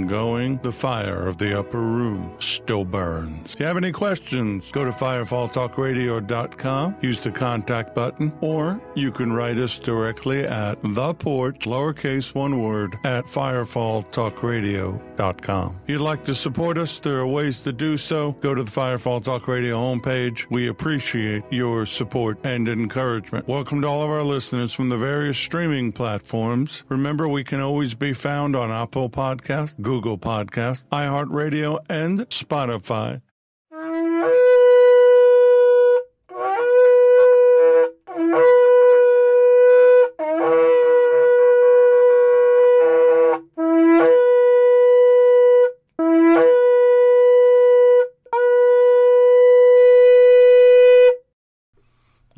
ongoing. The fire of the upper room still burns. If you have any questions, go to firefalltalkradio.com, use the contact button, or you can write us directly at the porch, lowercase one word, at firefalltalkradio.com. If you'd like to support us, there are ways to do so. Go to the Firefall Talk Radio homepage. We appreciate your support and encouragement. Welcome to all of our listeners from the various streaming platforms. Remember, we can always be found on Apple Podcast, Google Podcast, iHeartRadio, and Spotify.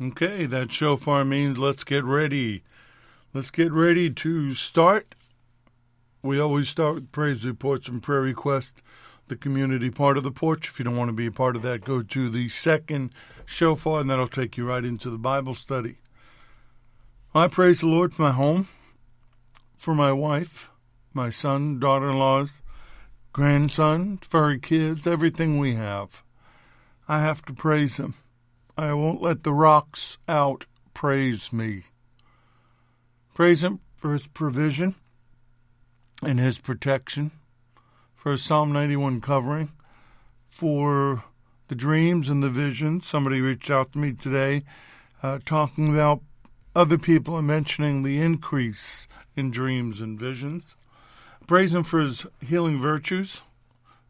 Okay, that shofar means let's get ready. Let's get ready to start. We always start with praise reports and prayer requests, the community part of the porch. If you don't want to be a part of that, go to the second shofar, and that'll take you right into the Bible study. I praise the Lord for my home, for my wife, my son, daughter in laws, grandson, furry kids, everything we have. I have to praise Him. I won't let the rocks out praise me. Praise Him for His provision and His protection, for Psalm 91 covering, for the dreams and the visions. Somebody reached out to me today uh, talking about other people and mentioning the increase in dreams and visions. Praise Him for His healing virtues,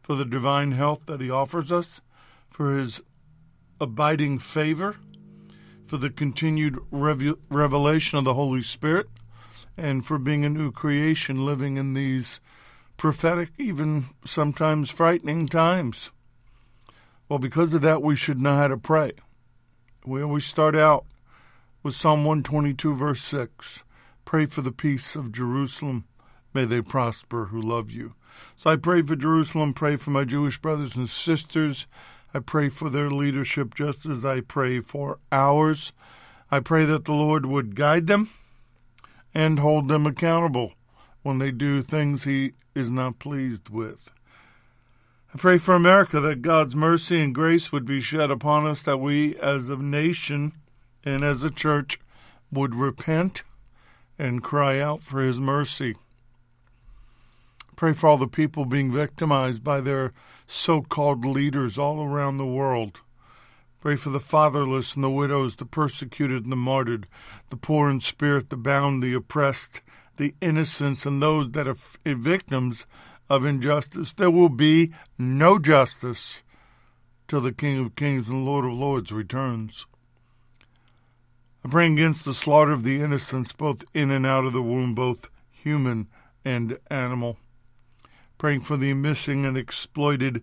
for the divine health that He offers us, for His abiding favor, for the continued rev- revelation of the Holy Spirit, and for being a new creation living in these prophetic, even sometimes frightening times. Well, because of that, we should know how to pray. We always start out with Psalm 122, verse 6 Pray for the peace of Jerusalem. May they prosper who love you. So I pray for Jerusalem, pray for my Jewish brothers and sisters. I pray for their leadership just as I pray for ours. I pray that the Lord would guide them and hold them accountable when they do things He is not pleased with. I pray for America that God's mercy and grace would be shed upon us, that we as a nation and as a church would repent and cry out for His mercy. Pray for all the people being victimized by their so called leaders all around the world. Pray for the fatherless and the widows, the persecuted and the martyred, the poor in spirit, the bound, the oppressed, the innocents, and those that are victims of injustice. There will be no justice till the King of Kings and Lord of Lords returns. I pray against the slaughter of the innocents, both in and out of the womb, both human and animal praying for the missing and exploited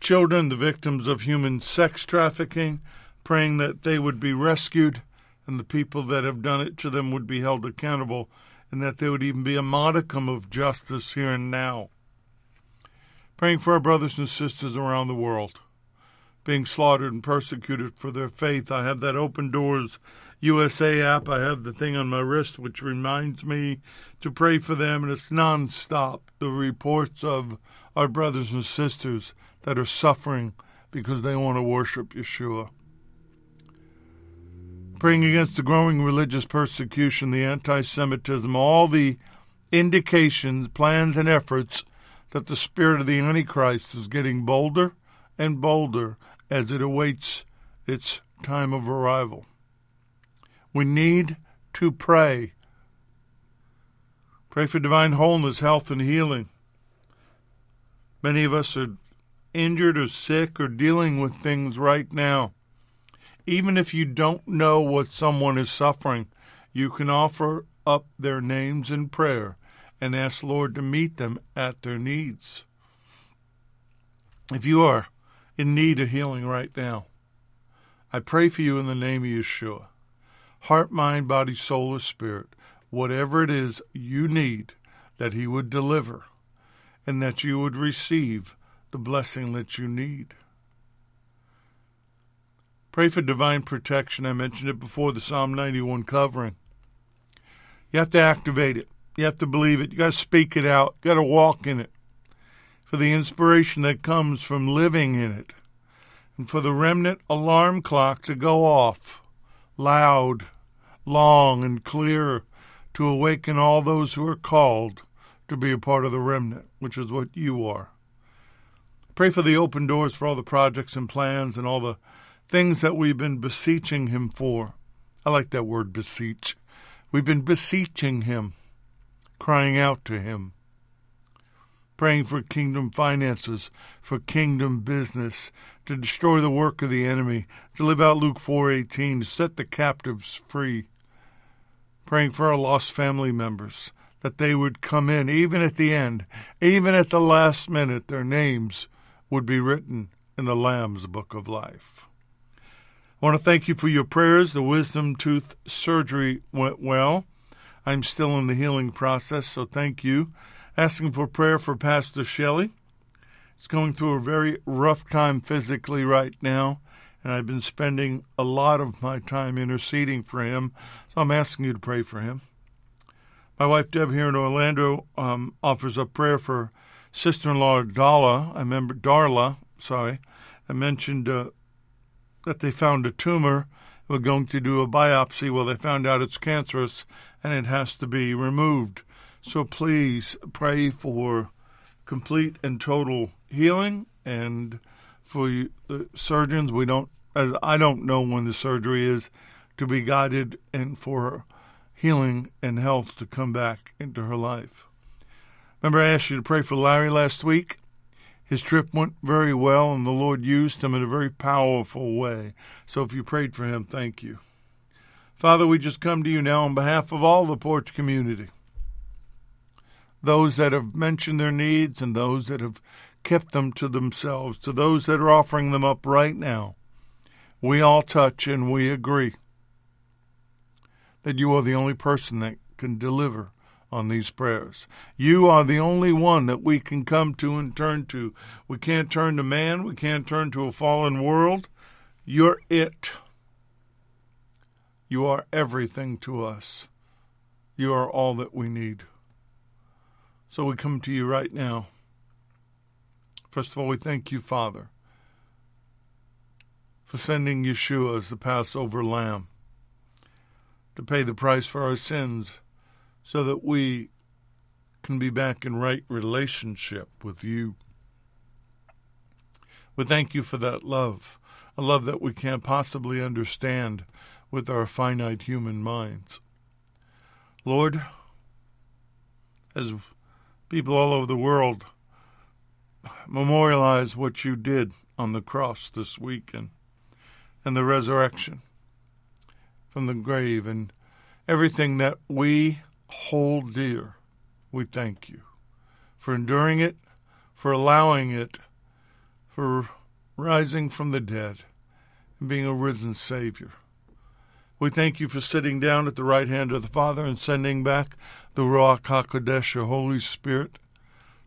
children, the victims of human sex trafficking, praying that they would be rescued and the people that have done it to them would be held accountable and that there would even be a modicum of justice here and now. Praying for our brothers and sisters around the world being slaughtered and persecuted for their faith. I have that Open Doors USA app. I have the thing on my wrist which reminds me to pray for them, and it's nonstop. The reports of our brothers and sisters that are suffering because they want to worship Yeshua. Praying against the growing religious persecution, the anti Semitism, all the indications, plans, and efforts that the spirit of the Antichrist is getting bolder and bolder as it awaits its time of arrival. We need to pray. Pray for divine wholeness, health, and healing. Many of us are injured or sick or dealing with things right now. Even if you don't know what someone is suffering, you can offer up their names in prayer and ask Lord to meet them at their needs. If you are in need of healing right now, I pray for you in the name of Yeshua. Heart, mind, body, soul, or spirit, whatever it is you need, that He would deliver and that you would receive the blessing that you need. Pray for divine protection. I mentioned it before the Psalm 91 covering. You have to activate it. You have to believe it. You got to speak it out. You got to walk in it. For the inspiration that comes from living in it. And for the remnant alarm clock to go off loud, long, and clear to awaken all those who are called to be a part of the remnant, which is what you are. Pray for the open doors for all the projects and plans and all the things that we've been beseeching Him for. I like that word, beseech. We've been beseeching Him, crying out to Him, praying for kingdom finances, for kingdom business, to destroy the work of the enemy, to live out Luke 4:18, to set the captives free. Praying for our lost family members, that they would come in, even at the end, even at the last minute, their names would be written in the Lamb's Book of Life. I want to thank you for your prayers. The wisdom tooth surgery went well. I'm still in the healing process, so thank you. Asking for prayer for Pastor Shelley. He's going through a very rough time physically right now, and I've been spending a lot of my time interceding for him, so I'm asking you to pray for him. My wife Deb here in Orlando um, offers up prayer for sister-in-law Darla. I remember Darla. Sorry, I mentioned uh, that they found a tumor. We're going to do a biopsy. Well, they found out it's cancerous and it has to be removed. So please pray for complete and total healing and for the surgeons. We don't, as I don't know when the surgery is, to be guided and for healing and health to come back into her life. Remember, I asked you to pray for Larry last week? His trip went very well, and the Lord used him in a very powerful way. So if you prayed for him, thank you. Father, we just come to you now on behalf of all the Porch community. Those that have mentioned their needs and those that have kept them to themselves, to those that are offering them up right now. We all touch and we agree that you are the only person that can deliver on these prayers. You are the only one that we can come to and turn to. We can't turn to man, we can't turn to a fallen world. You're it. You are everything to us. You are all that we need. So we come to you right now. First of all, we thank you, Father, for sending Yeshua as the Passover lamb to pay the price for our sins so that we can be back in right relationship with you. We thank you for that love, a love that we can't possibly understand with our finite human minds. Lord, as people all over the world memorialize what you did on the cross this week and, and the resurrection, from the grave and everything that we hold dear. We thank you for enduring it, for allowing it, for rising from the dead and being a risen Savior. We thank you for sitting down at the right hand of the Father and sending back the Ruach HaKodesh, your Holy Spirit,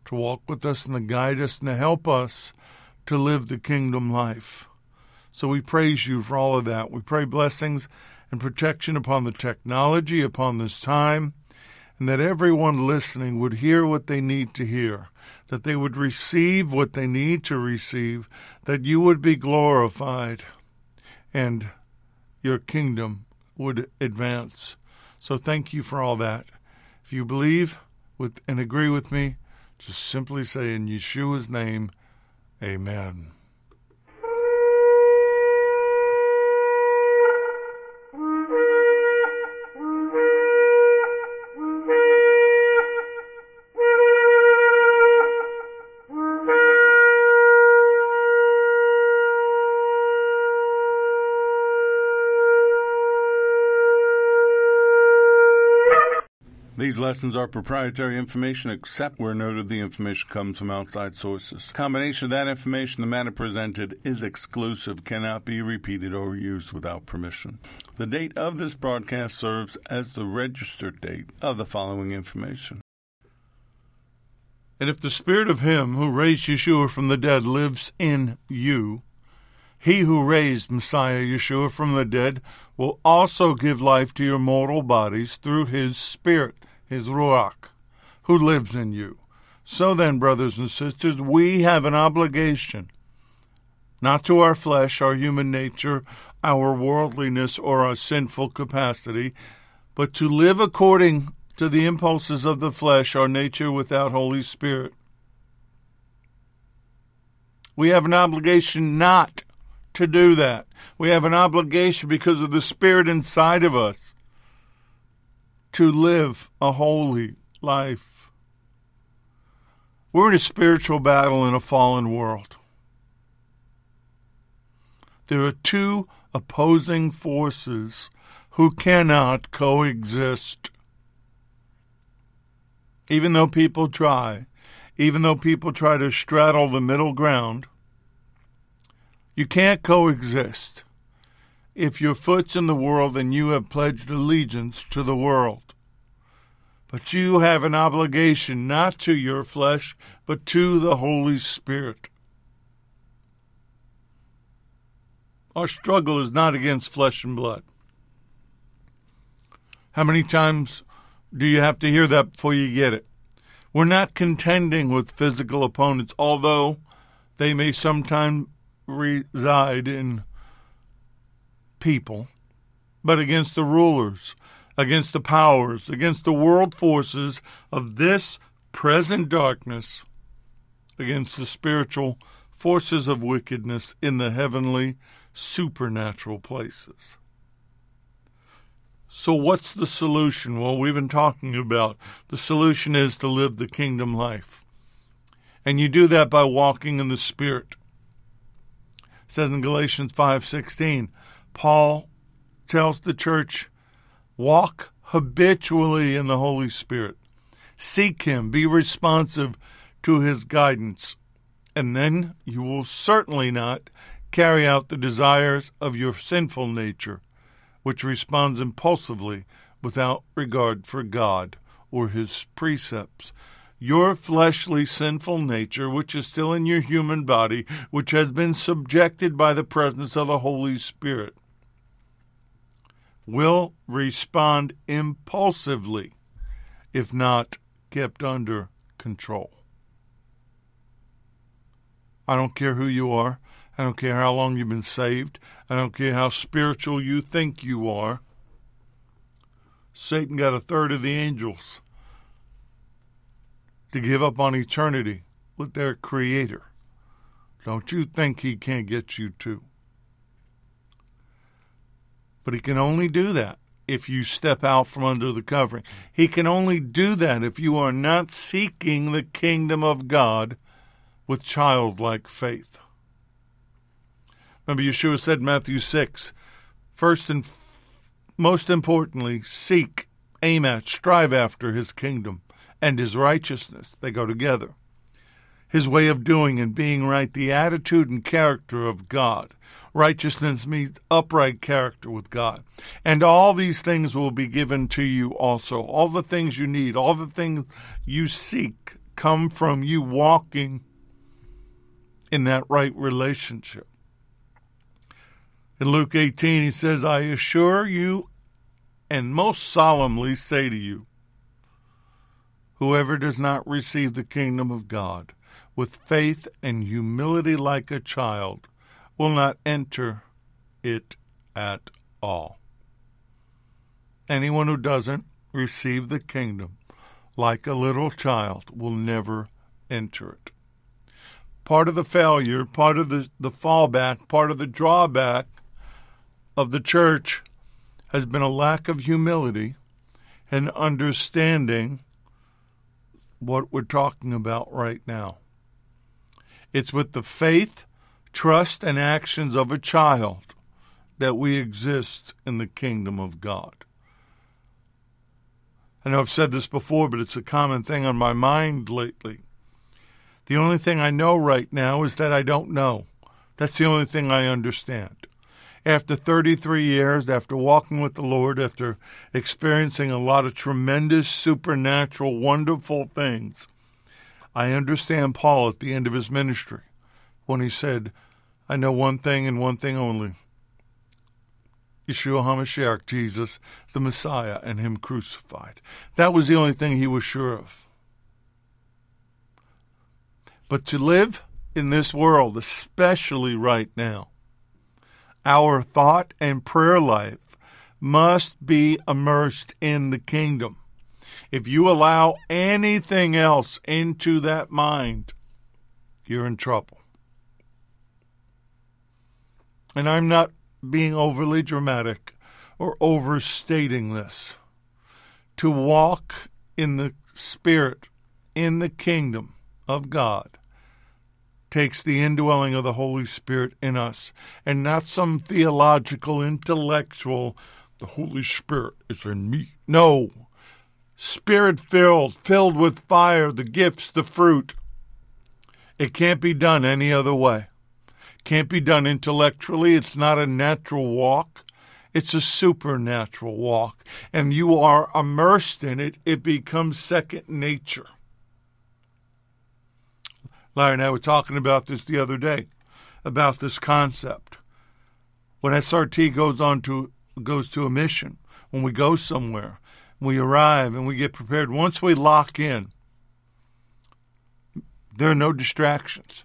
to walk with us and to guide us and to help us to live the kingdom life. So we praise you for all of that. We pray blessings and protection upon the technology, upon this time, and that everyone listening would hear what they need to hear, that they would receive what they need to receive, that you would be glorified, and your kingdom would advance. So thank you for all that. If you believe with and agree with me, just simply say in Yeshua's name, Amen. Lessons are proprietary information except where noted the information comes from outside sources. Combination of that information, the matter presented is exclusive, cannot be repeated or used without permission. The date of this broadcast serves as the registered date of the following information. And if the spirit of him who raised Yeshua from the dead lives in you, he who raised Messiah Yeshua from the dead will also give life to your mortal bodies through his spirit his Ruach, who lives in you. So then, brothers and sisters, we have an obligation, not to our flesh, our human nature, our worldliness, or our sinful capacity, but to live according to the impulses of the flesh, our nature without Holy Spirit. We have an obligation not to do that. We have an obligation because of the Spirit inside of us to live a holy life. We're in a spiritual battle in a fallen world. There are two opposing forces who cannot coexist. Even though people try, even though people try to straddle the middle ground, you can't coexist if your foot's in the world and you have pledged allegiance to the world. But you have an obligation not to your flesh, but to the Holy Spirit. Our struggle is not against flesh and blood. How many times do you have to hear that before you get it? We're not contending with physical opponents, although they may sometimes reside in people, but against the rulers, against the powers, against the world forces of this present darkness, against the spiritual forces of wickedness in the heavenly supernatural places. So, what's the solution? Well, we've been talking about the solution is to live the kingdom life. And you do that by walking in the Spirit. It says in Galatians 5:16, Paul tells the church, walk habitually in the Holy Spirit. Seek Him, be responsive to His guidance, and then you will certainly not carry out the desires of your sinful nature, which responds impulsively without regard for God or His precepts. Your fleshly sinful nature, which is still in your human body, which has been subjected by the presence of the Holy Spirit, will respond impulsively if not kept under control. I don't care who you are. I don't care how long you've been saved. I don't care how spiritual you think you are. Satan got a third of the angels to give up on eternity with their Creator. Don't you think he can't get you too? But he can only do that if you step out from under the covering. He can only do that if you are not seeking the kingdom of God with childlike faith. Remember, Yeshua said in Matthew 6 first and most importantly, seek, aim at, strive after his kingdom and his righteousness. They go together. His way of doing and being right, the attitude and character of God. Righteousness means upright character with God. And all these things will be given to you also. All the things you need, all the things you seek come from you walking in that right relationship. In Luke 18, he says, I assure you and most solemnly say to you, whoever does not receive the kingdom of God with faith and humility like a child will not enter it at all. Anyone who doesn't receive the kingdom like a little child will never enter it. Part of the failure, part of the, the fallback, part of the drawback of the church has been a lack of humility and understanding what we're talking about right now. It's with the faith trust and actions of a child that we exist in the kingdom of God. I know I've said this before, but it's a common thing on my mind lately. The only thing I know right now is that I don't know. That's the only thing I understand. After 33 years, after walking with the Lord, after experiencing a lot of tremendous, supernatural, wonderful things, I understand Paul at the end of his ministry when he said, I know one thing and one thing only Yeshua HaMashiach, Jesus, the Messiah, and Him crucified. That was the only thing he was sure of. But to live in this world, especially right now, our thought and prayer life must be immersed in the kingdom. If you allow anything else into that mind, you're in trouble. And I'm not being overly dramatic or overstating this. To walk in the Spirit, in the kingdom of God, takes the indwelling of the Holy Spirit in us, and not some theological, intellectual, the Holy Spirit is in me. No. Spirit filled, filled with fire, the gifts, the fruit. It can't be done any other way. Can't be done intellectually. It's not a natural walk. It's a supernatural walk. And you are immersed in it. It becomes second nature. Larry and I were talking about this the other day, about this concept. When SRT goes on to goes to a mission, when we go somewhere, we arrive and we get prepared. Once we lock in, there are no distractions.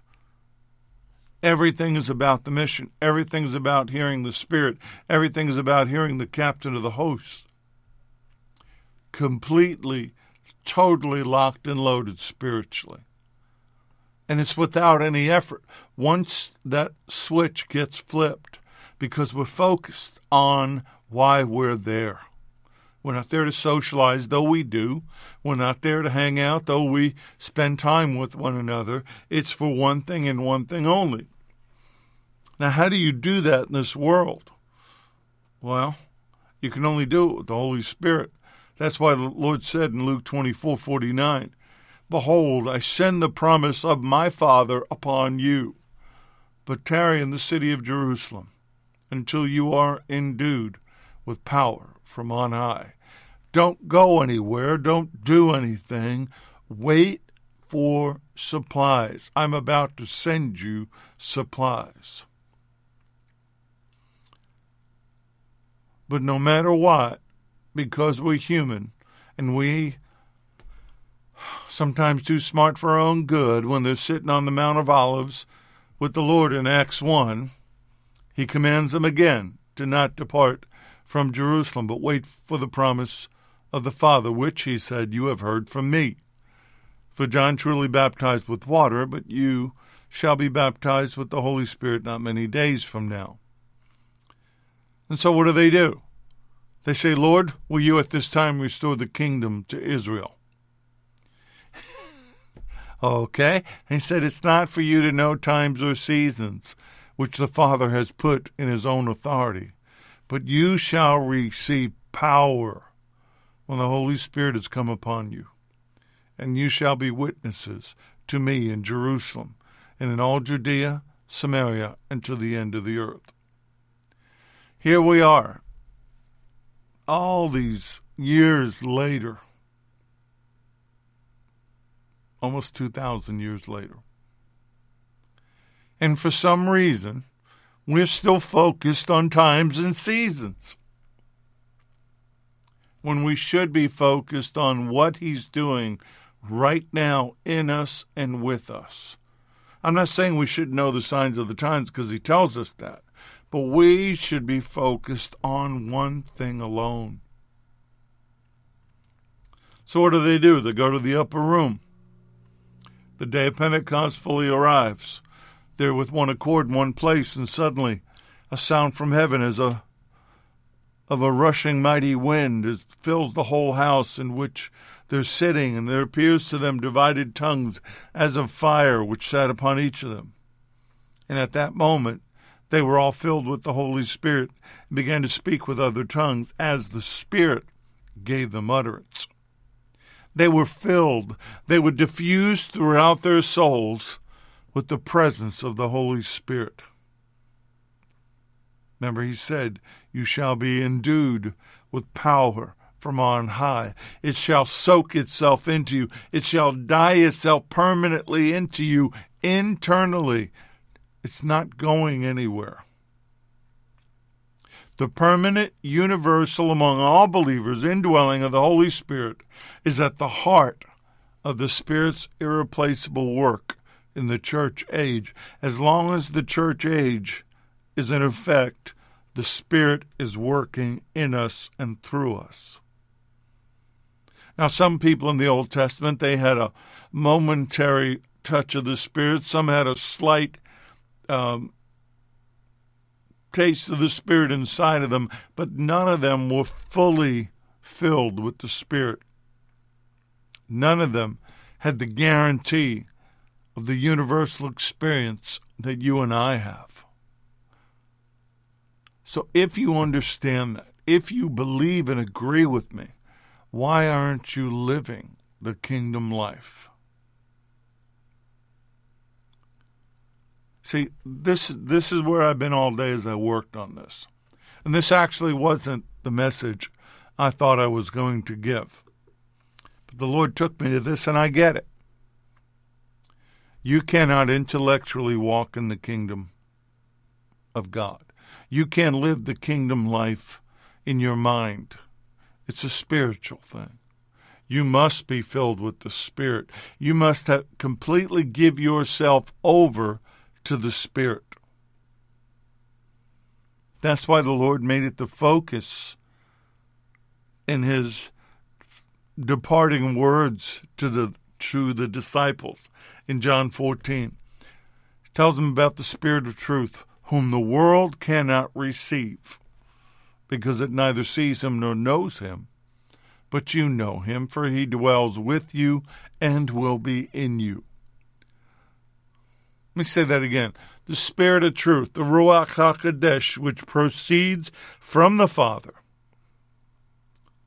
Everything is about the mission. Everything is about hearing the Spirit. Everything is about hearing the captain of the host. Completely, totally locked and loaded spiritually. And it's without any effort. Once that switch gets flipped, because we're focused on why we're there. We're not there to socialize, though we do. We're not there to hang out, though we spend time with one another. It's for one thing and one thing only. Now, how do you do that in this world? Well, you can only do it with the Holy Spirit. That's why the Lord said in Luke twenty four forty nine, Behold, I send the promise of my Father upon you, but tarry in the city of Jerusalem until you are endued with power from on high. Don't go anywhere. Don't do anything. Wait for supplies. I'm about to send you supplies. But no matter what, because we're human and we sometimes too smart for our own good when they're sitting on the Mount of Olives with the Lord in Acts 1, he commands them again to not depart from Jerusalem, but wait for the promise of the Father, which, he said, you have heard from me. For John truly baptized with water, but you shall be baptized with the Holy Spirit not many days from now. And so what do they do? They say, Lord, will you at this time restore the kingdom to Israel? okay. He said, It's not for you to know times or seasons which the Father has put in his own authority but you shall receive power when the Holy Spirit has come upon you. And you shall be witnesses to me in Jerusalem and in all Judea, Samaria, and to the end of the earth. Here we are, all these years later, almost 2,000 years later. And for some reason, we're still focused on times and seasons when we should be focused on what He's doing right now in us and with us. I'm not saying we should know the signs of the times because He tells us that, but we should be focused on one thing alone. So, what do they do? They go to the upper room. The day of Pentecost fully arrives They're with one accord in one place, and suddenly a sound from heaven as a of a rushing mighty wind it fills the whole house in which they're sitting, and there appears to them divided tongues as of fire which sat upon each of them. And at that moment they were all filled with the Holy Spirit and began to speak with other tongues as the Spirit gave them utterance. They were filled. They were diffused throughout their souls with the presence of the Holy Spirit. Remember, he said, You shall be endued with power from on high. It shall soak itself into you. It shall dye itself permanently into you internally. It's not going anywhere. The permanent, universal, among all believers, indwelling of the Holy Spirit is at the heart of the Spirit's irreplaceable work in the church age. As long as the church age is in effect, the Spirit is working in us and through us. Now, some people in the Old Testament, they had a momentary touch of the Spirit. Some had a slight um, taste of the Spirit inside of them, but none of them were fully filled with the Spirit. None of them had the guarantee of the universal experience that you and I have. So if you understand that, if you believe and agree with me, why aren't you living the kingdom life? See, this this is where I've been all day as I worked on this. And this actually wasn't the message I thought I was going to give. But the Lord took me to this and I get it. You cannot intellectually walk in the kingdom of God. You can't live the kingdom life in your mind. It's a spiritual thing. You must be filled with the Spirit. You must have, completely give yourself over to the Spirit. That's why the Lord made it the focus in his departing words to the to the disciples in John 14. He tells them about the Spirit of truth, whom the world cannot receive because it neither sees him nor knows him. But you know him, for he dwells with you and will be in you. Let me say that again. The Spirit of truth, the Ruach HaKodesh, which proceeds from the Father.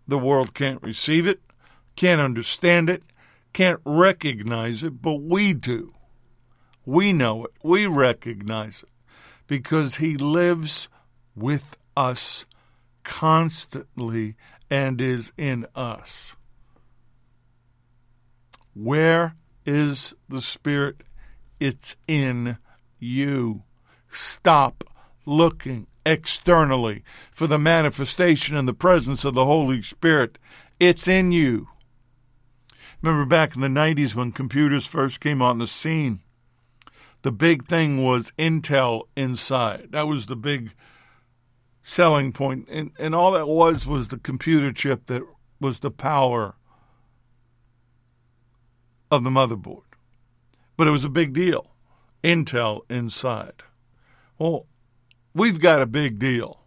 The world can't receive it, can't understand it, can't recognize it, but we do. We know it, we recognize it, because He lives with us constantly and is in us. Where is the Spirit? It's in you. Stop looking externally for the manifestation and the presence of the Holy Spirit. It's in you. Remember back in the 90s when computers first came on the scene, the big thing was Intel inside. That was the big selling point, and and all that was was the computer chip that was the power of the motherboard. But it was a big deal. Intel inside. Well, we've got a big deal.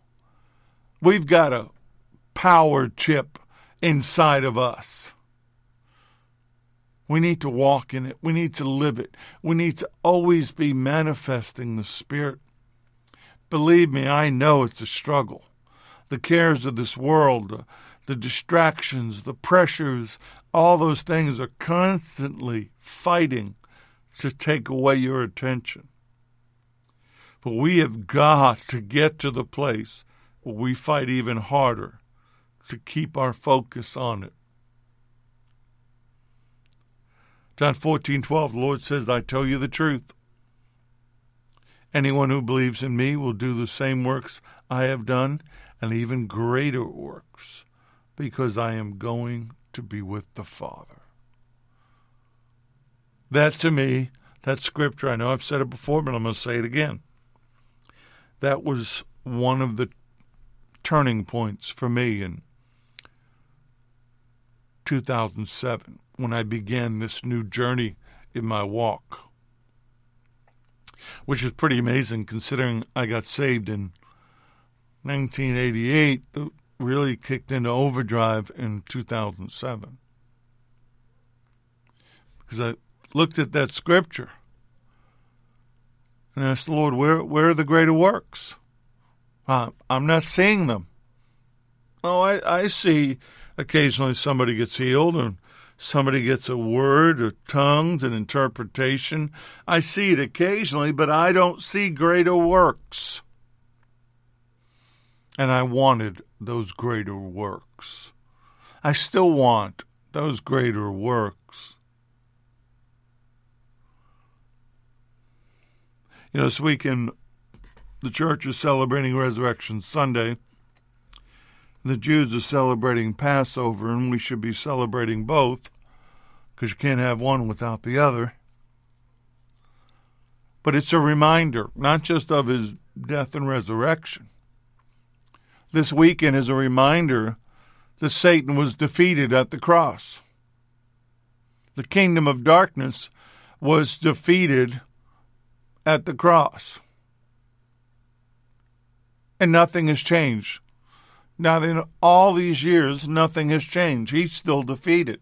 We've got a power chip inside of us. We need to walk in it. We need to live it. We need to always be manifesting the Spirit Believe me, I know it's a struggle. The cares of this world, the distractions, the pressures, all those things are constantly fighting to take away your attention. But we have got to get to the place where we fight even harder to keep our focus on it. John 14, 12, the Lord says, I tell you the truth. Anyone who believes in me will do the same works I have done, and even greater works, because I am going to be with the Father. That to me, that scripture, I know I've said it before, but I'm going to say it again. That was one of the turning points for me in 2007 when I began this new journey in my walk which is pretty amazing considering I got saved in 1988, really kicked into overdrive in 2007. Because I looked at that scripture and asked the Lord, where, where are the greater works? Uh, I'm not seeing them. Oh, I, I see occasionally somebody gets healed and somebody gets a word or tongues and interpretation. I see it occasionally, but I don't see greater works. And I wanted those greater works. I still want those greater works. You know, this weekend, the church is celebrating Resurrection Sunday. The Jews are celebrating Passover, and we should be celebrating both because you can't have one without the other. But it's a reminder, not just of his death and resurrection. This weekend is a reminder that Satan was defeated at the cross. The kingdom of darkness was defeated at the cross. And nothing has changed. Not in all these years, nothing has changed. He's still defeated.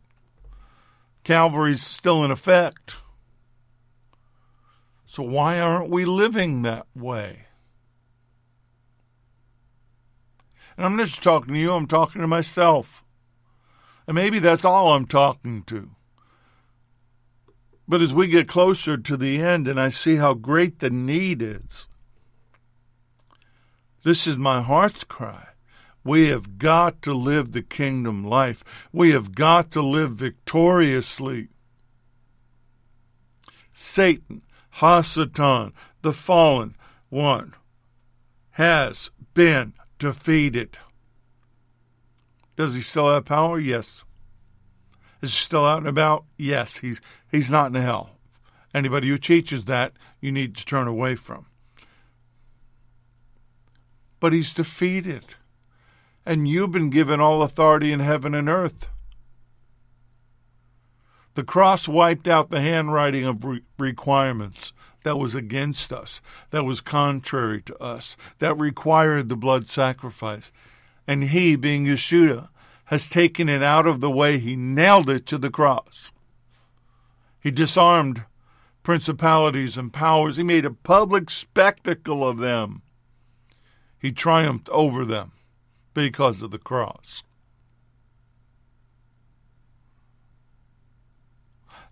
Calvary's still in effect. So why aren't we living that way? And I'm not just talking to you, I'm talking to myself. And maybe that's all I'm talking to. But as we get closer to the end and I see how great the need is, this is my heart's cry. We have got to live the kingdom life. We have got to live victoriously. Satan, Hasatan, the fallen one, has been defeated. Does he still have power? Yes. Is he still out and about? Yes. He's he's not in hell. Anybody who teaches that, you need to turn away from. But he's defeated and you've been given all authority in heaven and earth. The cross wiped out the handwriting of re- requirements that was against us, that was contrary to us, that required the blood sacrifice. And he, being Yeshua, has taken it out of the way. He nailed it to the cross. He disarmed principalities and powers. He made a public spectacle of them. He triumphed over them because of the cross.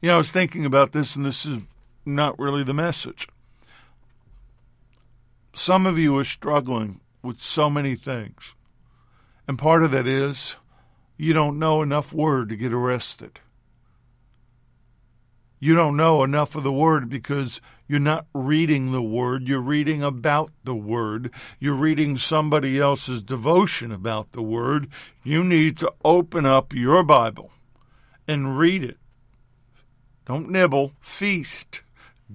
You know, I was thinking about this, and this is not really the message. Some of you are struggling with so many things, and part of that is you don't know enough word to get arrested. You don't know enough of the word because you're not reading the Word, you're reading about the Word. You're reading somebody else's devotion about the Word. You need to open up your Bible and read it. Don't nibble, feast.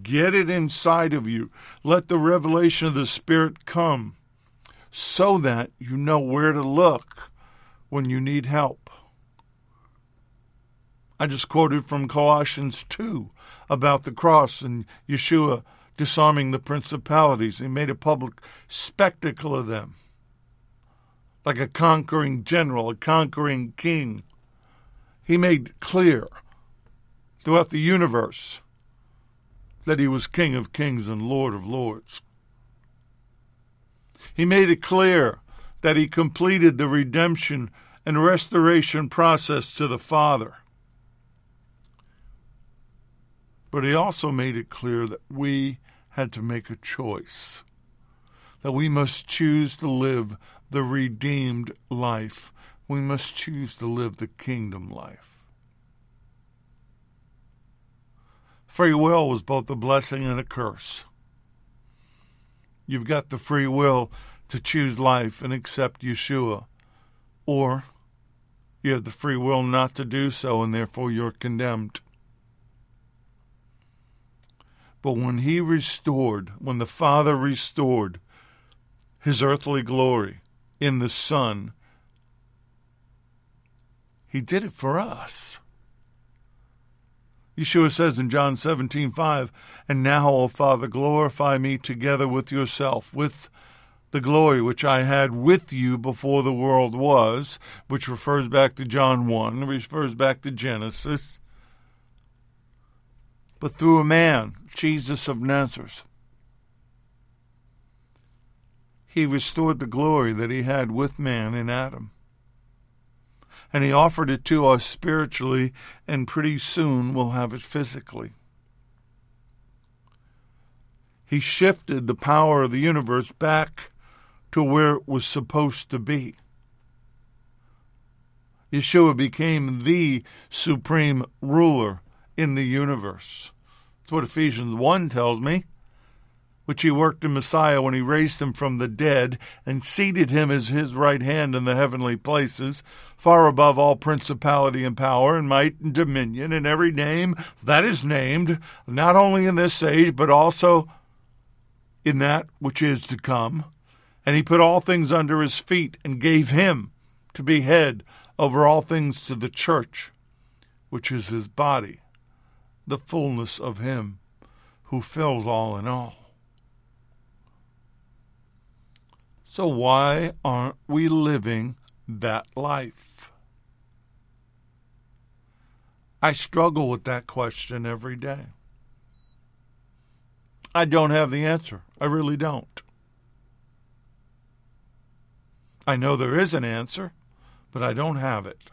Get it inside of you. Let the revelation of the Spirit come so that you know where to look when you need help. I just quoted from Colossians 2 about the cross and Yeshua disarming the principalities. He made a public spectacle of them, like a conquering general, a conquering king. He made clear throughout the universe that he was King of kings and Lord of lords. He made it clear that he completed the redemption and restoration process to the Father. But he also made it clear that we had to make a choice, that we must choose to live the redeemed life. We must choose to live the kingdom life. Free will was both a blessing and a curse. You've got the free will to choose life and accept Yeshua, or you have the free will not to do so, and therefore you're condemned. But when he restored, when the Father restored his earthly glory in the Son, he did it for us. Yeshua says in John 17, 5, And now, O Father, glorify me together with yourself, with the glory which I had with you before the world was, which refers back to John 1, refers back to Genesis but through a man, Jesus of Nazareth. He restored the glory that he had with man in Adam. and He offered it to us spiritually, and pretty soon we'll have it physically. He shifted the power of the universe back to where it was supposed to be. Yeshua became the supreme ruler in the universe. That's what Ephesians 1 tells me which he worked in Messiah when he raised him from the dead and seated him as his right hand in the heavenly places, far above all principality and power and might and dominion and every name that is named, not only in this age, but also in that which is to come. And he put all things under his feet and gave him to be head over all things to the church, which is his body, the fullness of him who fills all in all. So, why aren't we living that life? I struggle with that question every day. I don't have the answer. I really don't. I know there is an answer, but I don't have it.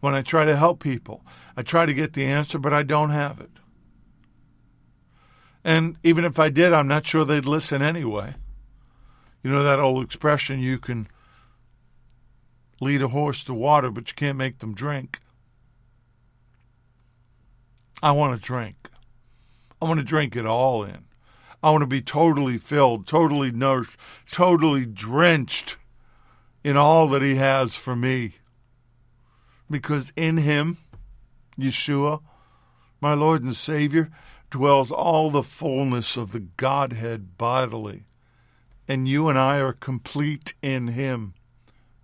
When I try to help people, I try to get the answer, but I don't have it. And even if I did, I'm not sure they'd listen anyway. You know that old expression you can lead a horse to water, but you can't make them drink. I want to drink. I want to drink it all in. I want to be totally filled, totally nourished, totally drenched in all that He has for me. Because in Him, Yeshua, my Lord and Savior, dwells all the fullness of the Godhead bodily and you and I are complete in Him,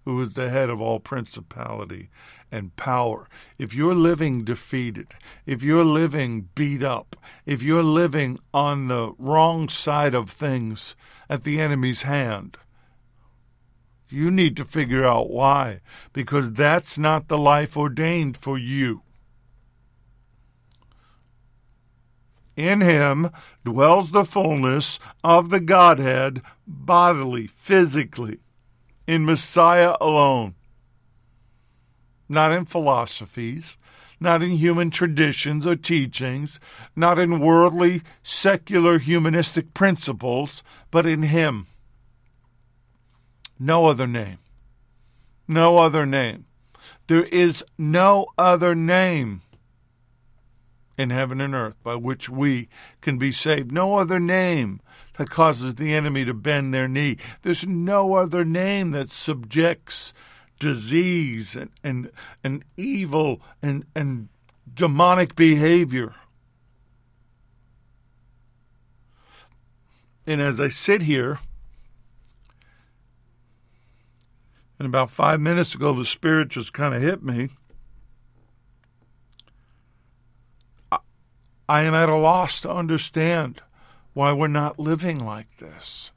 who is the head of all principality and power. If you're living defeated, if you're living beat up, if you're living on the wrong side of things at the enemy's hand, you need to figure out why, because that's not the life ordained for you. In him dwells the fullness of the Godhead bodily, physically, in Messiah alone. Not in philosophies, not in human traditions or teachings, not in worldly, secular, humanistic principles, but in Him. No other name. No other name. There is no other name in heaven and earth by which we can be saved. No other name that causes the enemy to bend their knee. There's no other name that subjects disease and, and, and evil and, and demonic behavior. And as I sit here, and about five minutes ago, the Spirit just kind of hit me. I am at a loss to understand why we're not living like this.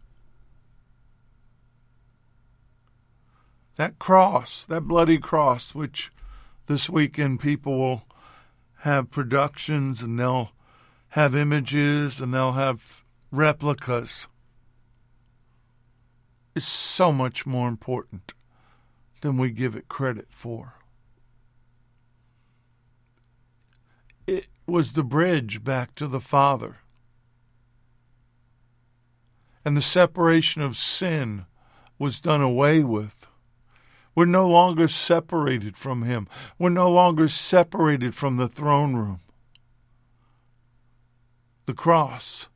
That cross, that bloody cross, which this weekend people will have productions and they'll have images and they'll have replicas, is so much more important than we give it credit for. It was the bridge back to the Father and the separation of sin was done away with. We're no longer separated from Him. We're no longer separated from the throne room. The cross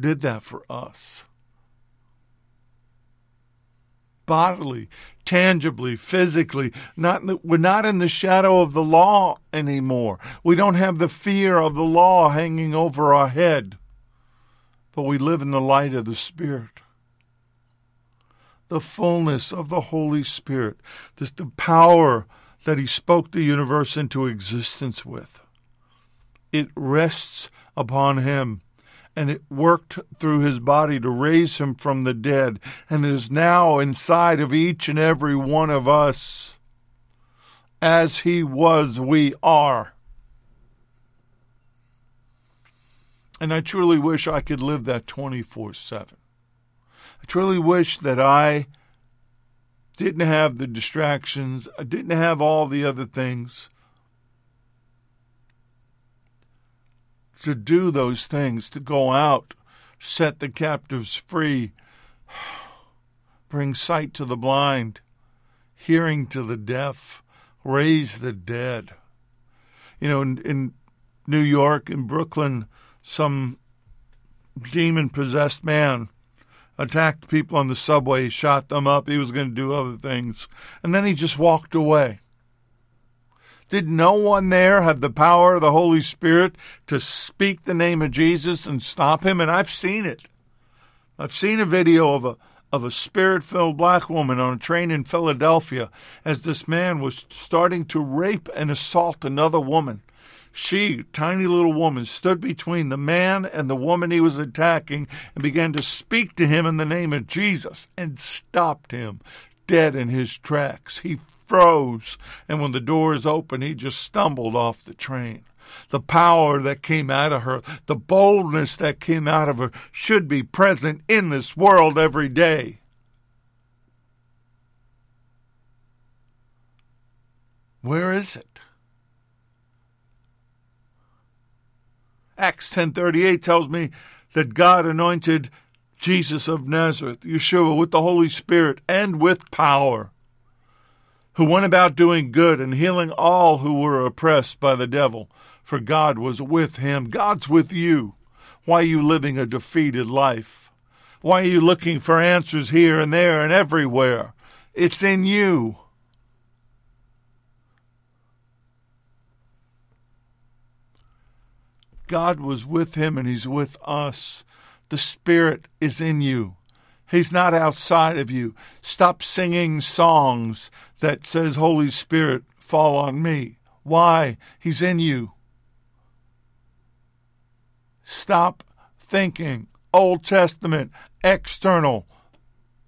did that for us. Bodily, tangibly, physically, not we're not in the shadow of the law anymore. We don't have the fear of the law hanging over our head but we live in the light of the Spirit. The fullness of the Holy Spirit, this, the power that He spoke the universe into existence with. It rests upon Him, and it worked through His body to raise Him from the dead, and is now inside of each and every one of us. As He was, we are. And I truly wish I could live that 24 7. I truly wish that I didn't have the distractions, I didn't have all the other things. To do those things, to go out, set the captives free, bring sight to the blind, hearing to the deaf, raise the dead. You know, in, in New York, in Brooklyn, some demon possessed man attacked people on the subway, shot them up. He was going to do other things. And then he just walked away. Did no one there have the power of the Holy Spirit to speak the name of Jesus and stop him? And I've seen it. I've seen a video of a of a spirit filled black woman on a train in Philadelphia as this man was starting to rape and assault another woman. She, tiny little woman, stood between the man and the woman he was attacking and began to speak to him in the name of Jesus and stopped him dead in his tracks. He froze, and when the doors opened, he just stumbled off the train. The power that came out of her, the boldness that came out of her, should be present in this world every day. Where is it? Acts 10:38 tells me that God anointed Jesus of Nazareth, Yeshua, with the Holy Spirit and with power, who went about doing good and healing all who were oppressed by the devil, for God was with him. God's with you. Why are you living a defeated life? Why are you looking for answers here and there and everywhere? It's in you. God was with him and he's with us. The Spirit is in you. He's not outside of you. Stop singing songs that says, Holy Spirit, fall on me. Why? He's in you. Stop thinking Old Testament, external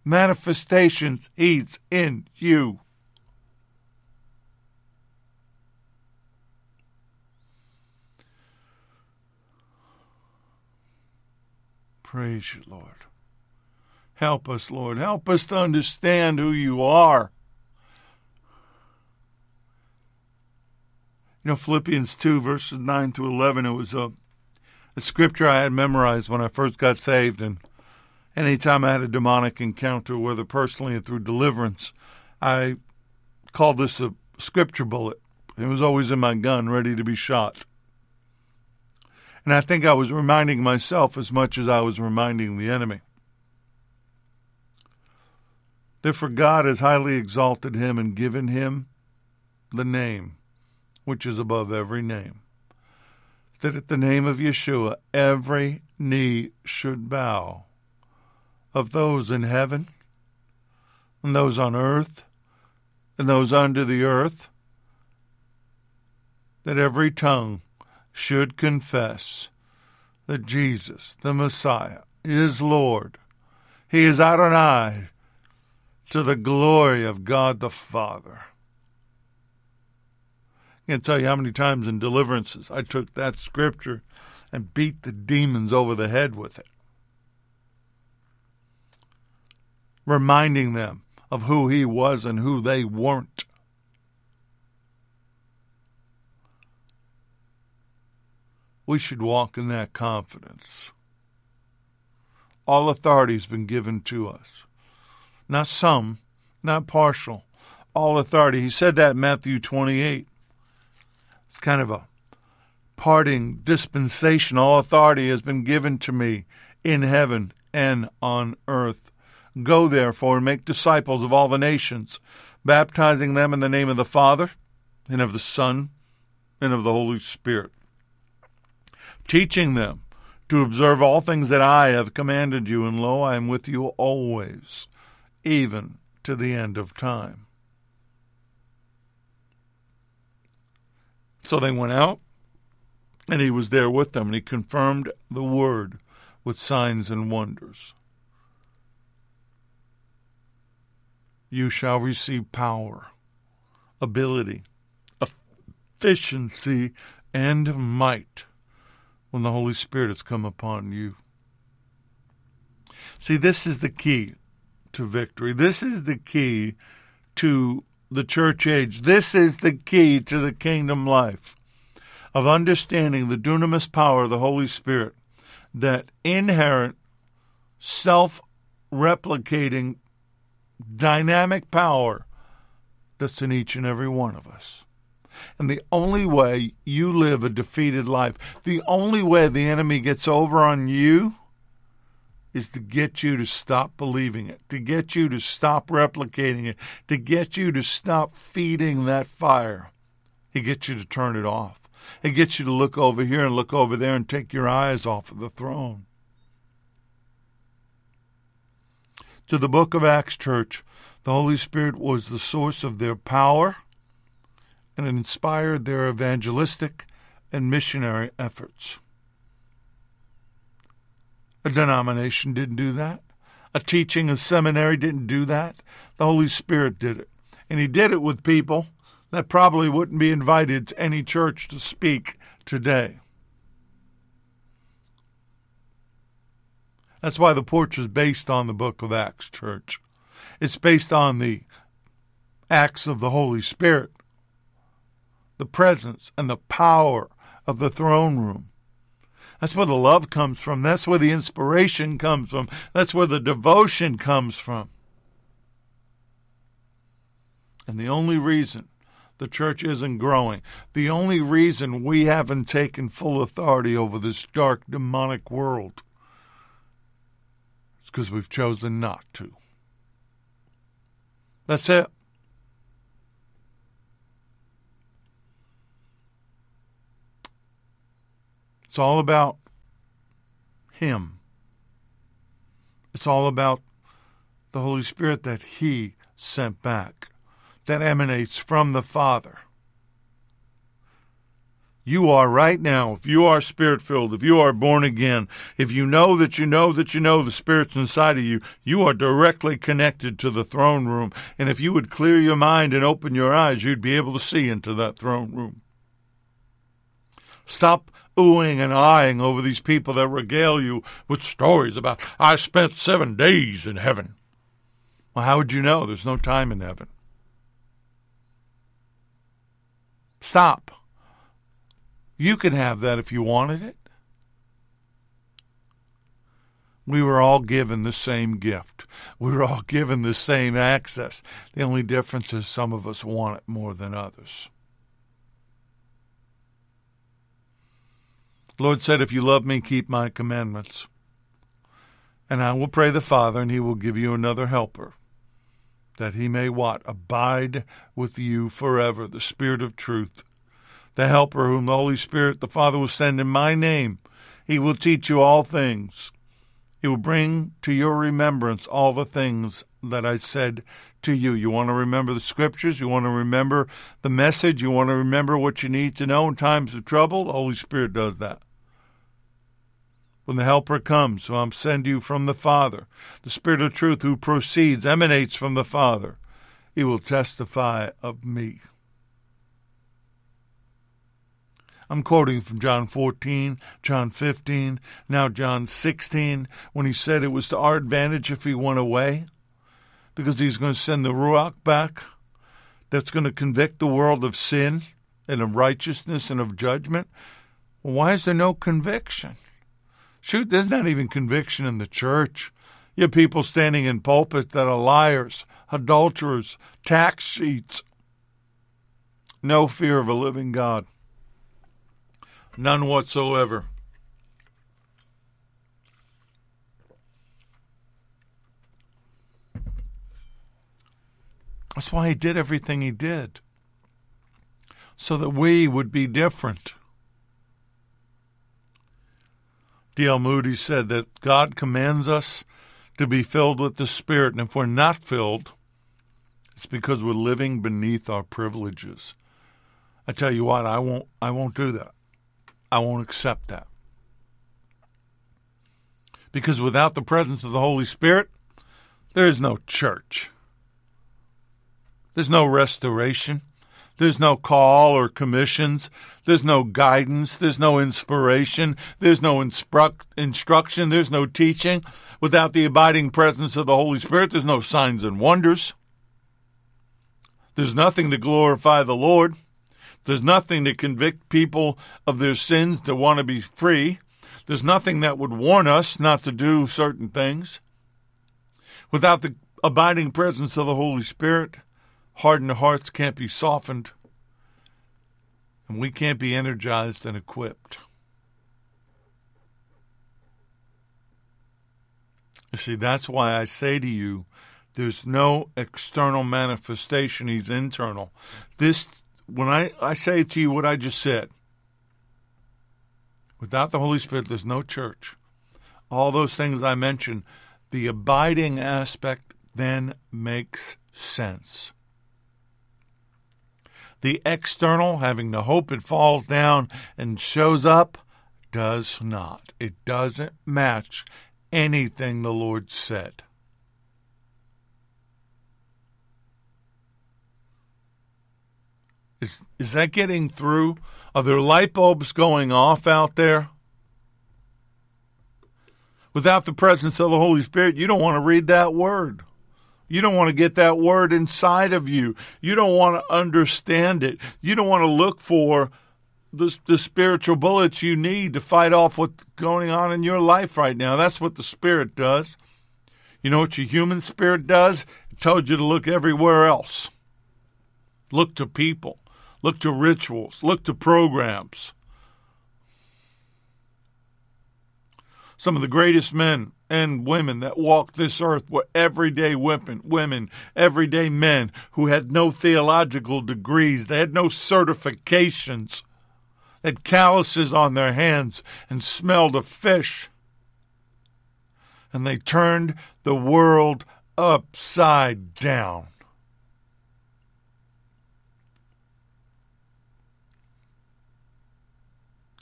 manifestations. He's in you. Praise you, Lord. Help us, Lord. Help us to understand who you are. You know, Philippians 2, verses 9 to 11, it was a, a scripture I had memorized when I first got saved. And anytime I had a demonic encounter, whether personally or through deliverance, I called this a scripture bullet. It was always in my gun, ready to be shot. And I think I was reminding myself as much as I was reminding the enemy. Therefore, God has highly exalted him and given him the name which is above every name. That at the name of Yeshua every knee should bow of those in heaven and those on earth and those under the earth, that every tongue should confess that Jesus, the Messiah, is Lord. He is Adonai to the glory of God the Father. I can't tell you how many times in deliverances I took that scripture and beat the demons over the head with it, reminding them of who he was and who they weren't. we should walk in that confidence. All authority has been given to us. Not some, not partial. All authority. He said that in Matthew 28. It's kind of a parting dispensation. All authority has been given to me in heaven and on earth. Go therefore and make disciples of all the nations, baptizing them in the name of the Father and of the Son and of the Holy Spirit teaching them to observe all things that I have commanded you, and lo, I am with you always, even to the end of time. So they went out, and he was there with them, and he confirmed the word with signs and wonders. You shall receive power, ability, efficiency, and might when the Holy Spirit has come upon you. See, this is the key to victory. This is the key to the church age. This is the key to the kingdom life of understanding the dunamis power of the Holy Spirit, that inherent, self replicating, dynamic power that's in each and every one of us. And the only way you live a defeated life, the only way the enemy gets over on you is to get you to stop believing it, to get you to stop replicating it, to get you to stop feeding that fire. He gets you to turn it off. It gets you to look over here and look over there and take your eyes off of the throne. To the book of Acts church, the Holy Spirit was the source of their power and inspired their evangelistic and missionary efforts. A denomination didn't do that. A teaching, a seminary didn't do that. The Holy Spirit did it. And He did it with people that probably wouldn't be invited to any church to speak today. That's why the porch is based on the book of Acts, church. It's based on the acts of the Holy Spirit, the presence and the power of the throne room. That's where the love comes from. That's where the inspiration comes from. That's where the devotion comes from. And the only reason the church isn't growing, the only reason we haven't taken full authority over this dark, demonic world, is because we've chosen not to. That's it. It's all about Him. It's all about the Holy Spirit that He sent back, that emanates from the Father. You are right now, if you are spirit filled, if you are born again, if you know that you know that you know the Spirit's inside of you, you are directly connected to the throne room. And if you would clear your mind and open your eyes, you'd be able to see into that throne room. Stop oohing and eyeing over these people that regale you with stories about, I spent seven days in heaven. Well, how would you know? There's no time in heaven. Stop. You can have that if you wanted it. We were all given the same gift. We were all given the same access. The only difference is some of us want it more than others. Lord said, If you love me, keep my commandments. And I will pray the Father, and he will give you another helper, that he may what? Abide with you forever, the Spirit of truth. The helper whom the Holy Spirit the Father will send in my name. He will teach you all things. He will bring to your remembrance all the things that I said to you. You want to remember the scriptures? You want to remember the message? You want to remember what you need to know in times of trouble? The Holy Spirit does that. When the Helper comes, who I'm send you from the Father, the Spirit of truth who proceeds, emanates from the Father, he will testify of me. I'm quoting from John 14, John 15, now John 16, when he said it was to our advantage if he went away because he's going to send the Ruach back that's going to convict the world of sin and of righteousness and of judgment. Why is there no conviction? Shoot, there's not even conviction in the church. You people standing in pulpits that are liars, adulterers, tax cheats. No fear of a living God. None whatsoever. That's why he did everything he did, so that we would be different. D.L. Moody said that God commands us to be filled with the Spirit, and if we're not filled, it's because we're living beneath our privileges. I tell you what, I won't I won't do that. I won't accept that. Because without the presence of the Holy Spirit, there is no church. There's no restoration. There's no call or commissions. There's no guidance. There's no inspiration. There's no instruct, instruction. There's no teaching. Without the abiding presence of the Holy Spirit, there's no signs and wonders. There's nothing to glorify the Lord. There's nothing to convict people of their sins to want to be free. There's nothing that would warn us not to do certain things. Without the abiding presence of the Holy Spirit, hardened hearts can't be softened, and we can't be energized and equipped. You see, that's why I say to you, there's no external manifestation, he's internal. This when I, I say to you what I just said, without the Holy Spirit, there's no church. All those things I mentioned, the abiding aspect then makes sense. The external, having the hope it falls down and shows up, does not. It doesn't match anything the Lord said. Is is that getting through? Are there light bulbs going off out there? Without the presence of the Holy Spirit, you don't want to read that word. You don't want to get that word inside of you. You don't want to understand it. You don't want to look for the, the spiritual bullets you need to fight off what's going on in your life right now. That's what the Spirit does. You know what your human spirit does? It tells you to look everywhere else. Look to people. Look to rituals. Look to programs. Some of the greatest men and women that walked this earth were everyday women, women, everyday men who had no theological degrees. They had no certifications. They had calluses on their hands and smelled of fish. And they turned the world upside down.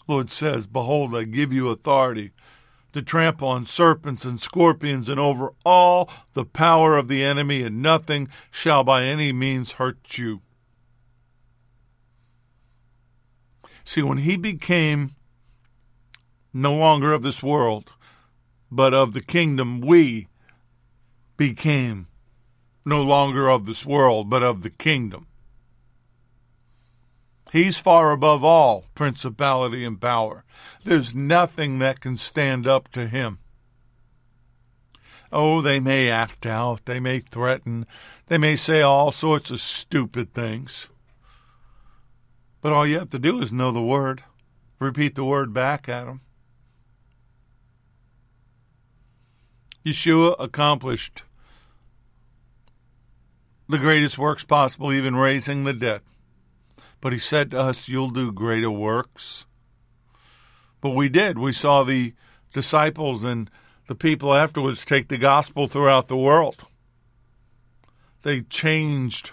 Lord says, Behold, I give you authority to trample on serpents and scorpions and over all the power of the enemy, and nothing shall by any means hurt you. See, when he became no longer of this world, but of the kingdom, we became no longer of this world, but of the kingdom. He's far above all principality and power. There's nothing that can stand up to him. Oh, they may act out, they may threaten, they may say all sorts of stupid things. But all you have to do is know the word, repeat the word back at them. Yeshua accomplished the greatest works possible, even raising the dead. But he said to us, You'll do greater works. But we did. We saw the disciples and the people afterwards take the gospel throughout the world. They changed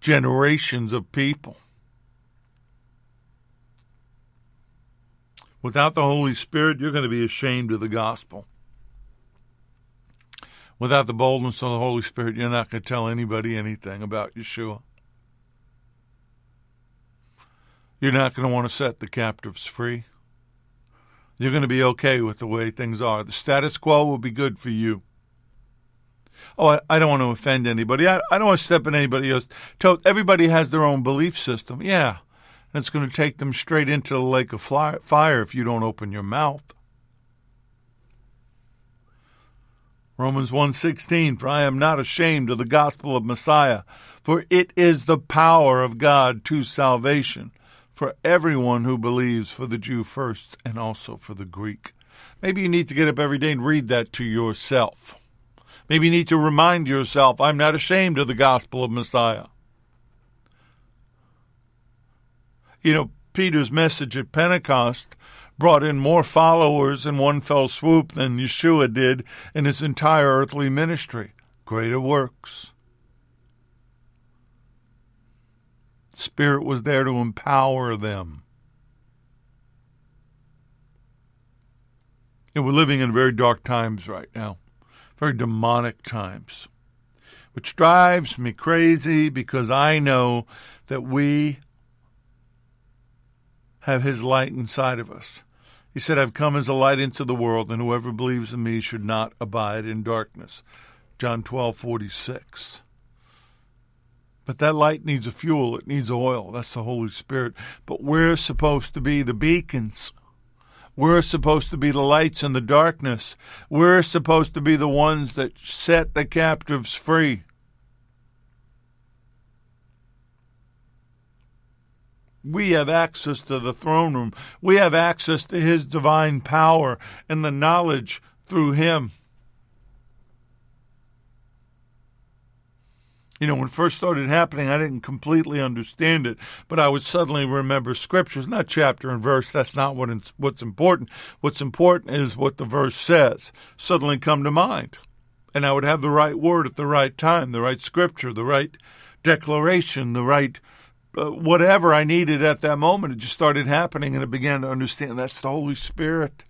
generations of people. Without the Holy Spirit, you're going to be ashamed of the gospel. Without the boldness of the Holy Spirit, you're not going to tell anybody anything about Yeshua. You're not going to want to set the captives free. You're going to be okay with the way things are. The status quo will be good for you. Oh, I, I don't want to offend anybody. I, I don't want to step in anybody else. Everybody has their own belief system. Yeah. And it's going to take them straight into the lake of fire if you don't open your mouth. Romans 1:16 For I am not ashamed of the gospel of Messiah for it is the power of God to salvation for everyone who believes, for the Jew first and also for the Greek. Maybe you need to get up every day and read that to yourself. Maybe you need to remind yourself, I'm not ashamed of the gospel of Messiah. You know, Peter's message at Pentecost brought in more followers in one fell swoop than Yeshua did in his entire earthly ministry. Greater works. Spirit was there to empower them. And we're living in very dark times right now, very demonic times, which drives me crazy because I know that we have His light inside of us. He said, I've come as a light into the world, and whoever believes in me should not abide in darkness. John twelve forty six. But that light needs a fuel, it needs oil. That's the Holy Spirit. But we're supposed to be the beacons. We're supposed to be the lights in the darkness. We're supposed to be the ones that set the captives free. We have access to the throne room. We have access to His divine power and the knowledge through Him. You know, when it first started happening, I didn't completely understand it, but I would suddenly remember scriptures, not chapter and verse. That's not what what's important. What's important is what the verse says. Suddenly come to mind, and I would have the right word at the right time, the right scripture, the right declaration, the right uh, whatever I needed at that moment. It just started happening, and I began to understand that's the Holy Spirit.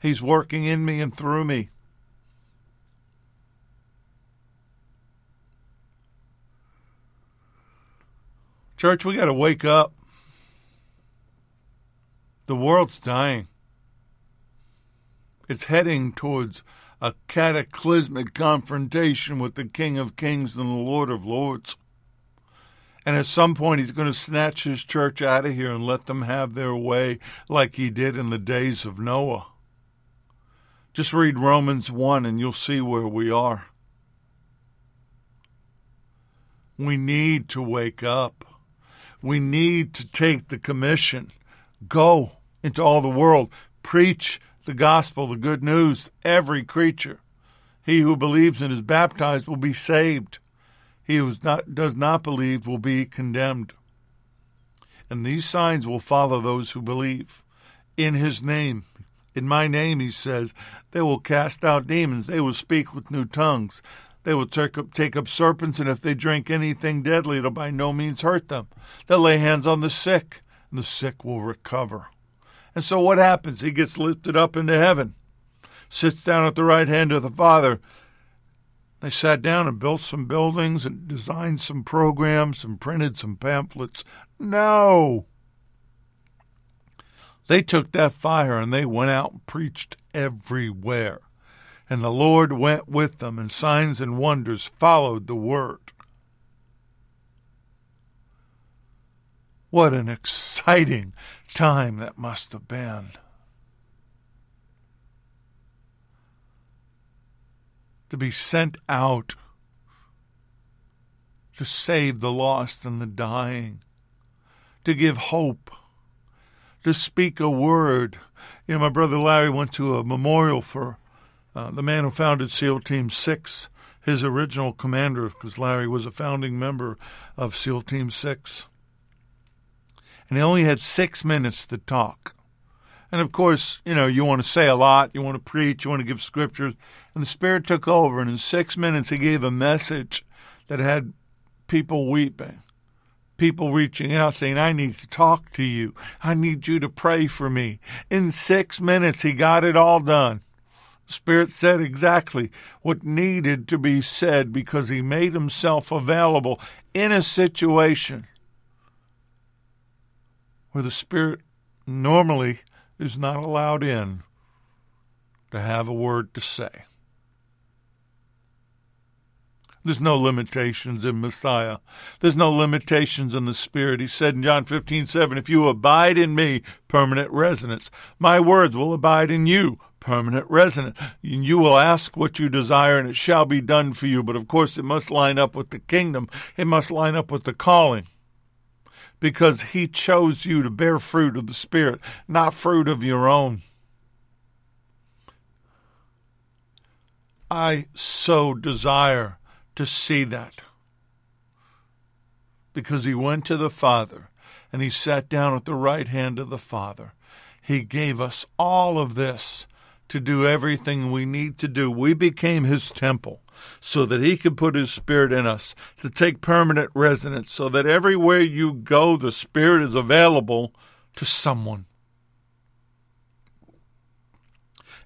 He's working in me and through me. Church, we got to wake up. The world's dying. It's heading towards a cataclysmic confrontation with the King of Kings and the Lord of Lords. And at some point, he's going to snatch his church out of here and let them have their way like he did in the days of Noah. Just read Romans 1 and you'll see where we are. We need to wake up. We need to take the commission. Go into all the world. Preach the gospel, the good news, every creature. He who believes and is baptized will be saved. He who does not believe will be condemned. And these signs will follow those who believe. In his name, in my name, he says, they will cast out demons. They will speak with new tongues. They will take up, take up serpents, and if they drink anything deadly, it'll by no means hurt them. They'll lay hands on the sick, and the sick will recover. And so what happens? He gets lifted up into heaven, sits down at the right hand of the Father. They sat down and built some buildings and designed some programs and printed some pamphlets. No! They took that fire and they went out and preached everywhere. And the Lord went with them, and signs and wonders followed the word. What an exciting time that must have been. To be sent out to save the lost and the dying, to give hope, to speak a word. You know, my brother Larry went to a memorial for uh, the man who founded SEAL Team 6, his original commander, because Larry was a founding member of SEAL Team 6. And he only had six minutes to talk. And of course, you know, you want to say a lot, you want to preach, you want to give scriptures. And the Spirit took over, and in six minutes, he gave a message that had people weeping, people reaching out saying, I need to talk to you. I need you to pray for me. In six minutes, he got it all done. Spirit said exactly what needed to be said because he made himself available in a situation where the Spirit normally is not allowed in to have a word to say. There's no limitations in Messiah. There's no limitations in the Spirit. He said in John 15, 7, If you abide in me, permanent residence, my words will abide in you, permanent resident. You will ask what you desire, and it shall be done for you. But of course, it must line up with the kingdom, it must line up with the calling. Because he chose you to bear fruit of the Spirit, not fruit of your own. I so desire to see that. Because he went to the Father and he sat down at the right hand of the Father. He gave us all of this to do everything we need to do. We became his temple so that he could put his spirit in us to take permanent residence so that everywhere you go, the spirit is available to someone.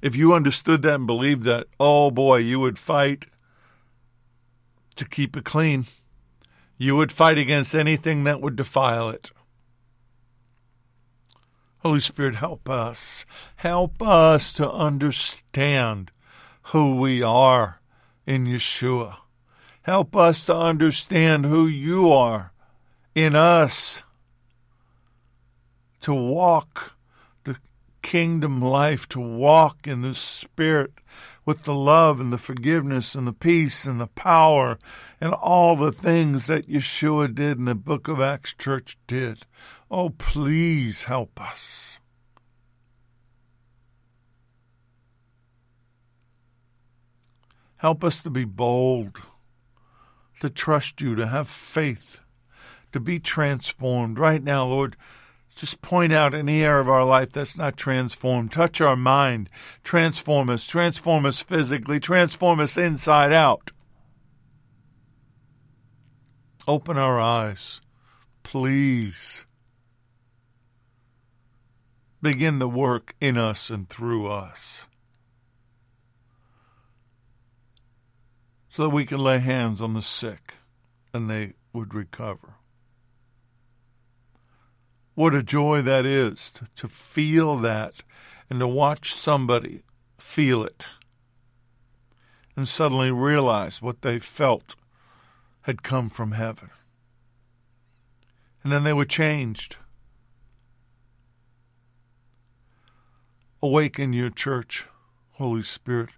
If you understood that and believed that, oh boy, you would fight to keep it clean. You would fight against anything that would defile it. Holy Spirit, help us. Help us to understand who we are in Yeshua. Help us to understand who you are in us, to walk the kingdom life, to walk in the Spirit with the love and the forgiveness and the peace and the power and all the things that Yeshua did and the book of Acts Church did. Oh, please help us. Help us to be bold, to trust you, to have faith, to be transformed. Right now, Lord, just point out any area of our life that's not transformed. Touch our mind. Transform us. Transform us physically. Transform us inside out. Open our eyes. Please. Begin the work in us and through us. So that we can lay hands on the sick and they would recover. What a joy that is to, to feel that and to watch somebody feel it and suddenly realize what they felt had come from heaven. And then they were changed. Awaken your church, Holy Spirit.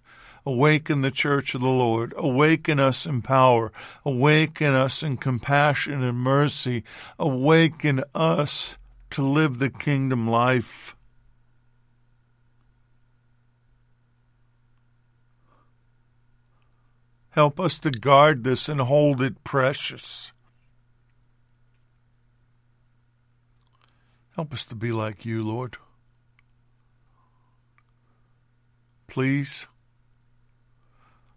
Awaken the church of the Lord. Awaken us in power. Awaken us in compassion and mercy. Awaken us to live the kingdom life. Help us to guard this and hold it precious. Help us to be like you, Lord. Please.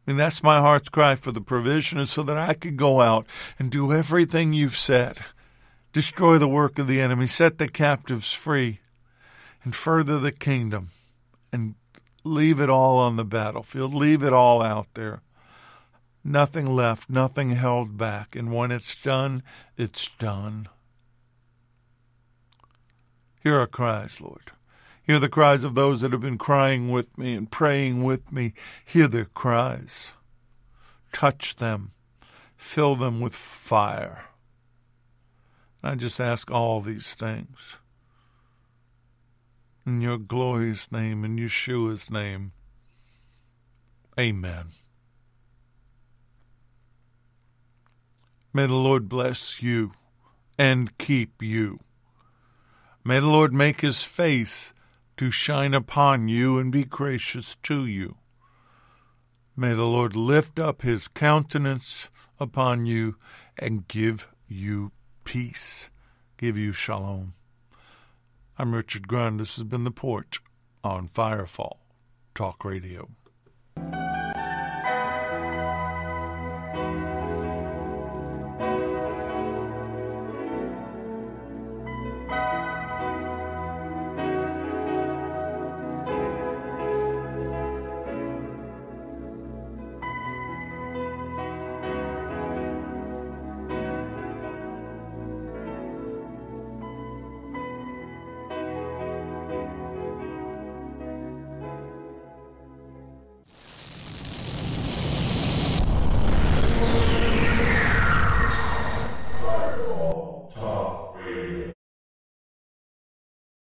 I mean, that's my heart's cry for the provision is so that I could go out and do everything you've said destroy the work of the enemy, set the captives free, and further the kingdom, and leave it all on the battlefield, leave it all out there. Nothing left, nothing held back. And when it's done, it's done. Hear our cries, Lord. Hear the cries of those that have been crying with me and praying with me. Hear their cries. Touch them. Fill them with fire. I just ask all these things. In your glorious name, in Yeshua's name. Amen. May the Lord bless you and keep you. May the Lord make his face to shine upon you and be gracious to you. May the Lord lift up his countenance upon you and give you peace, give you shalom. I'm Richard Grund. This has been The Porch on Firefall Talk Radio.